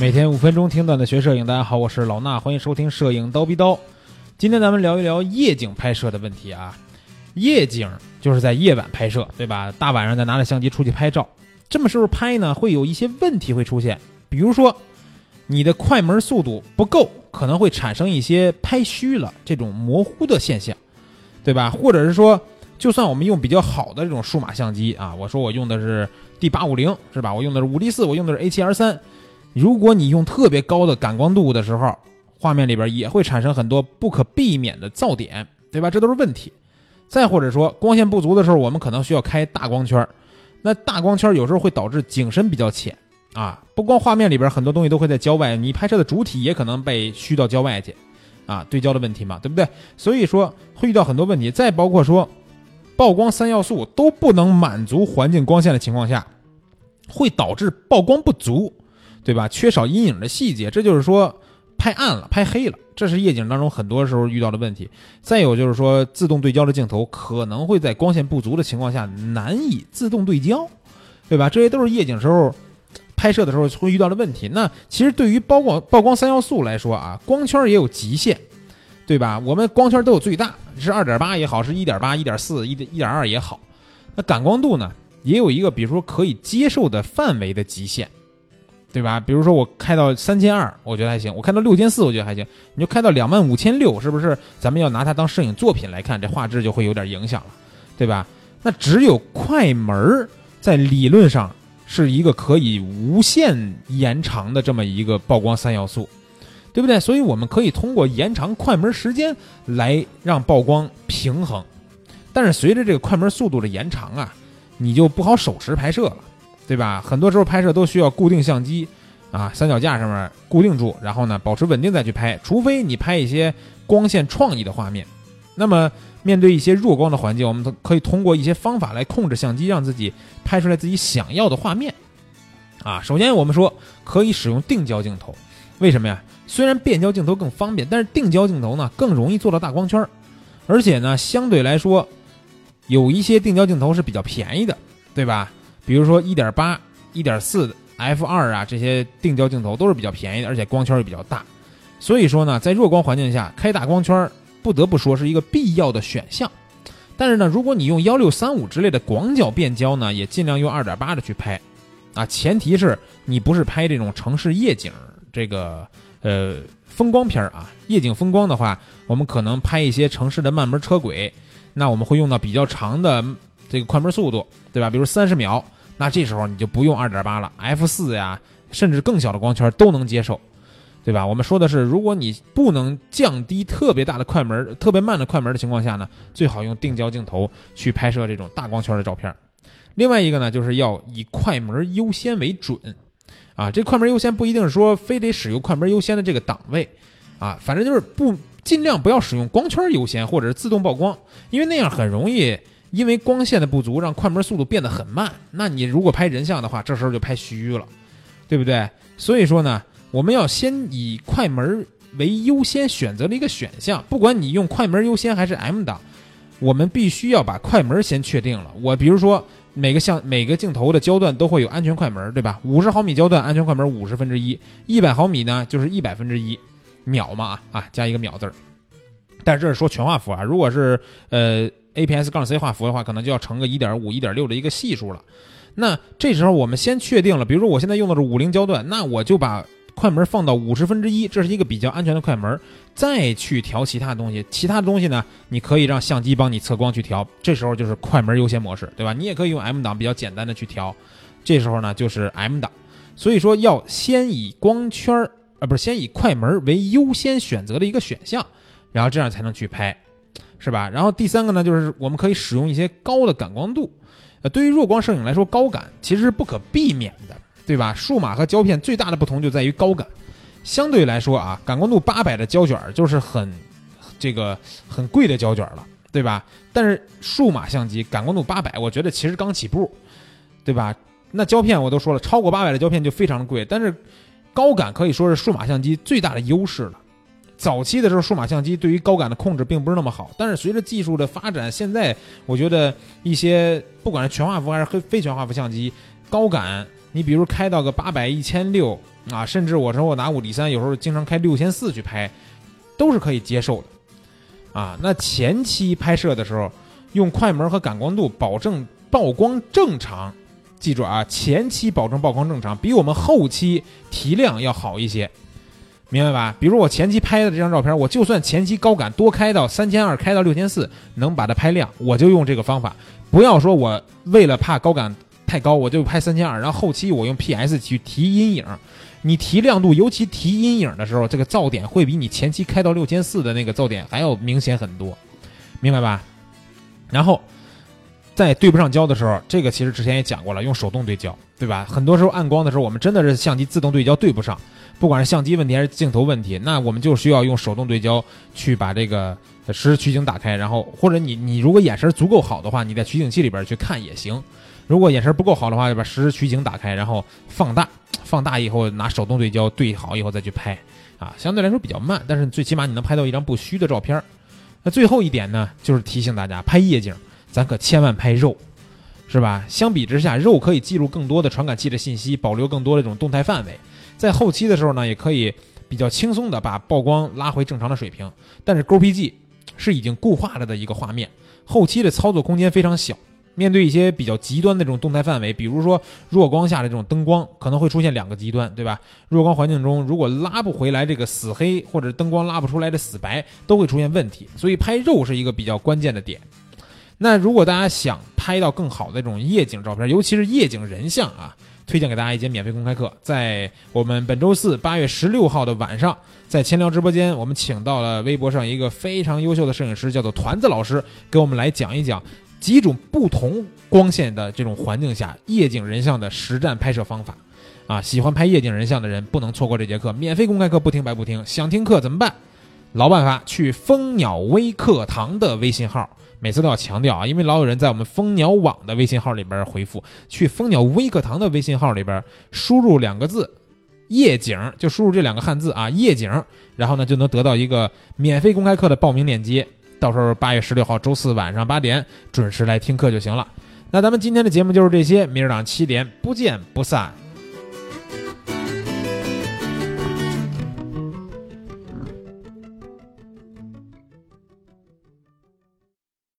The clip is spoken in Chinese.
每天五分钟听段子学摄影，大家好，我是老衲，欢迎收听摄影刀逼刀。今天咱们聊一聊夜景拍摄的问题啊。夜景就是在夜晚拍摄，对吧？大晚上再拿着相机出去拍照，这么时候拍呢，会有一些问题会出现，比如说你的快门速度不够，可能会产生一些拍虚了这种模糊的现象，对吧？或者是说，就算我们用比较好的这种数码相机啊，我说我用的是 D 八五零，是吧？我用的是五 D 四，我用的是 A 七 R 三。如果你用特别高的感光度的时候，画面里边也会产生很多不可避免的噪点，对吧？这都是问题。再或者说光线不足的时候，我们可能需要开大光圈，那大光圈有时候会导致景深比较浅啊。不光画面里边很多东西都会在焦外，你拍摄的主体也可能被虚到焦外去啊，对焦的问题嘛，对不对？所以说会遇到很多问题。再包括说曝光三要素都不能满足环境光线的情况下，会导致曝光不足。对吧？缺少阴影的细节，这就是说拍暗了、拍黑了，这是夜景当中很多时候遇到的问题。再有就是说，自动对焦的镜头可能会在光线不足的情况下难以自动对焦，对吧？这些都是夜景时候拍摄的时候会遇到的问题。那其实对于曝光曝光三要素来说啊，光圈也有极限，对吧？我们光圈都有最大，是二点八也好，是一点八、一点四、一点一点二也好。那感光度呢，也有一个比如说可以接受的范围的极限。对吧？比如说我开到三千二，我觉得还行；我开到六千四，我觉得还行。你就开到两万五千六，是不是？咱们要拿它当摄影作品来看，这画质就会有点影响了，对吧？那只有快门在理论上是一个可以无限延长的这么一个曝光三要素，对不对？所以我们可以通过延长快门时间来让曝光平衡。但是随着这个快门速度的延长啊，你就不好手持拍摄了。对吧？很多时候拍摄都需要固定相机，啊，三脚架上面固定住，然后呢保持稳定再去拍。除非你拍一些光线创意的画面，那么面对一些弱光的环境，我们可以通过一些方法来控制相机，让自己拍出来自己想要的画面。啊，首先我们说可以使用定焦镜头，为什么呀？虽然变焦镜头更方便，但是定焦镜头呢更容易做到大光圈，而且呢相对来说有一些定焦镜头是比较便宜的，对吧？比如说一点八、一点四 f 二啊，这些定焦镜头都是比较便宜的，而且光圈也比较大。所以说呢，在弱光环境下开大光圈，不得不说是一个必要的选项。但是呢，如果你用幺六三五之类的广角变焦呢，也尽量用二点八的去拍啊。前提是你不是拍这种城市夜景这个呃风光片啊。夜景风光的话，我们可能拍一些城市的慢门车轨，那我们会用到比较长的这个快门速度，对吧？比如三十秒。那这时候你就不用二点八了，f 四呀，甚至更小的光圈都能接受，对吧？我们说的是，如果你不能降低特别大的快门、特别慢的快门的情况下呢，最好用定焦镜头去拍摄这种大光圈的照片。另外一个呢，就是要以快门优先为准，啊，这快门优先不一定说非得使用快门优先的这个档位，啊，反正就是不尽量不要使用光圈优先或者是自动曝光，因为那样很容易。因为光线的不足，让快门速度变得很慢。那你如果拍人像的话，这时候就拍虚了，对不对？所以说呢，我们要先以快门为优先选择的一个选项。不管你用快门优先还是 M 档，我们必须要把快门先确定了。我比如说每个像每个镜头的焦段都会有安全快门，对吧？五十毫米焦段安全快门五十分之一，一百毫米呢就是一百分之一秒嘛啊，加一个秒字儿。但是这是说全画幅啊，如果是呃。APS- 杠 C 画幅的话，可能就要乘个一点五、一点六的一个系数了。那这时候我们先确定了，比如说我现在用的是五零焦段，那我就把快门放到五十分之一，这是一个比较安全的快门，再去调其他东西。其他的东西呢，你可以让相机帮你测光去调，这时候就是快门优先模式，对吧？你也可以用 M 档比较简单的去调，这时候呢就是 M 档。所以说要先以光圈儿啊，不是先以快门为优先选择的一个选项，然后这样才能去拍。是吧？然后第三个呢，就是我们可以使用一些高的感光度。呃，对于弱光摄影来说，高感其实是不可避免的，对吧？数码和胶片最大的不同就在于高感。相对来说啊，感光度八百的胶卷就是很这个很贵的胶卷了，对吧？但是数码相机感光度八百，我觉得其实刚起步，对吧？那胶片我都说了，超过八百的胶片就非常的贵。但是高感可以说是数码相机最大的优势了。早期的时候，数码相机对于高感的控制并不是那么好，但是随着技术的发展，现在我觉得一些不管是全画幅还是非非全画幅相机，高感你比如开到个八百、一千六啊，甚至我说我拿五 D 三，有时候经常开六千四去拍，都是可以接受的啊。那前期拍摄的时候，用快门和感光度保证曝光正常，记住啊，前期保证曝光正常，比我们后期提亮要好一些。明白吧？比如我前期拍的这张照片，我就算前期高感多开到三千二，开到六千四，能把它拍亮，我就用这个方法。不要说我为了怕高感太高，我就拍三千二，然后后期我用 PS 去提阴影。你提亮度，尤其提阴影的时候，这个噪点会比你前期开到六千四的那个噪点还要明显很多，明白吧？然后在对不上焦的时候，这个其实之前也讲过了，用手动对焦，对吧？很多时候暗光的时候，我们真的是相机自动对焦对不上。不管是相机问题还是镜头问题，那我们就需要用手动对焦去把这个实时取景打开，然后或者你你如果眼神足够好的话，你在取景器里边去看也行。如果眼神不够好的话，就把实时取景打开，然后放大，放大以后拿手动对焦对好以后再去拍，啊，相对来说比较慢，但是最起码你能拍到一张不虚的照片。那最后一点呢，就是提醒大家，拍夜景咱可千万拍肉，是吧？相比之下，肉可以记录更多的传感器的信息，保留更多的这种动态范围。在后期的时候呢，也可以比较轻松的把曝光拉回正常的水平。但是 GoPG 是已经固化了的一个画面，后期的操作空间非常小。面对一些比较极端的这种动态范围，比如说弱光下的这种灯光，可能会出现两个极端，对吧？弱光环境中，如果拉不回来这个死黑，或者灯光拉不出来的死白，都会出现问题。所以拍肉是一个比较关键的点。那如果大家想拍到更好的这种夜景照片，尤其是夜景人像啊。推荐给大家一节免费公开课，在我们本周四八月十六号的晚上，在千聊直播间，我们请到了微博上一个非常优秀的摄影师，叫做团子老师，给我们来讲一讲几种不同光线的这种环境下夜景人像的实战拍摄方法。啊，喜欢拍夜景人像的人不能错过这节课，免费公开课不听白不听。想听课怎么办？老办法，去蜂鸟微课堂的微信号。每次都要强调啊，因为老有人在我们蜂鸟网的微信号里边回复，去蜂鸟微课堂的微信号里边输入两个字“夜景”，就输入这两个汉字啊“夜景”，然后呢就能得到一个免费公开课的报名链接。到时候八月十六号周四晚上八点准时来听课就行了。那咱们今天的节目就是这些，明儿早上七点不见不散。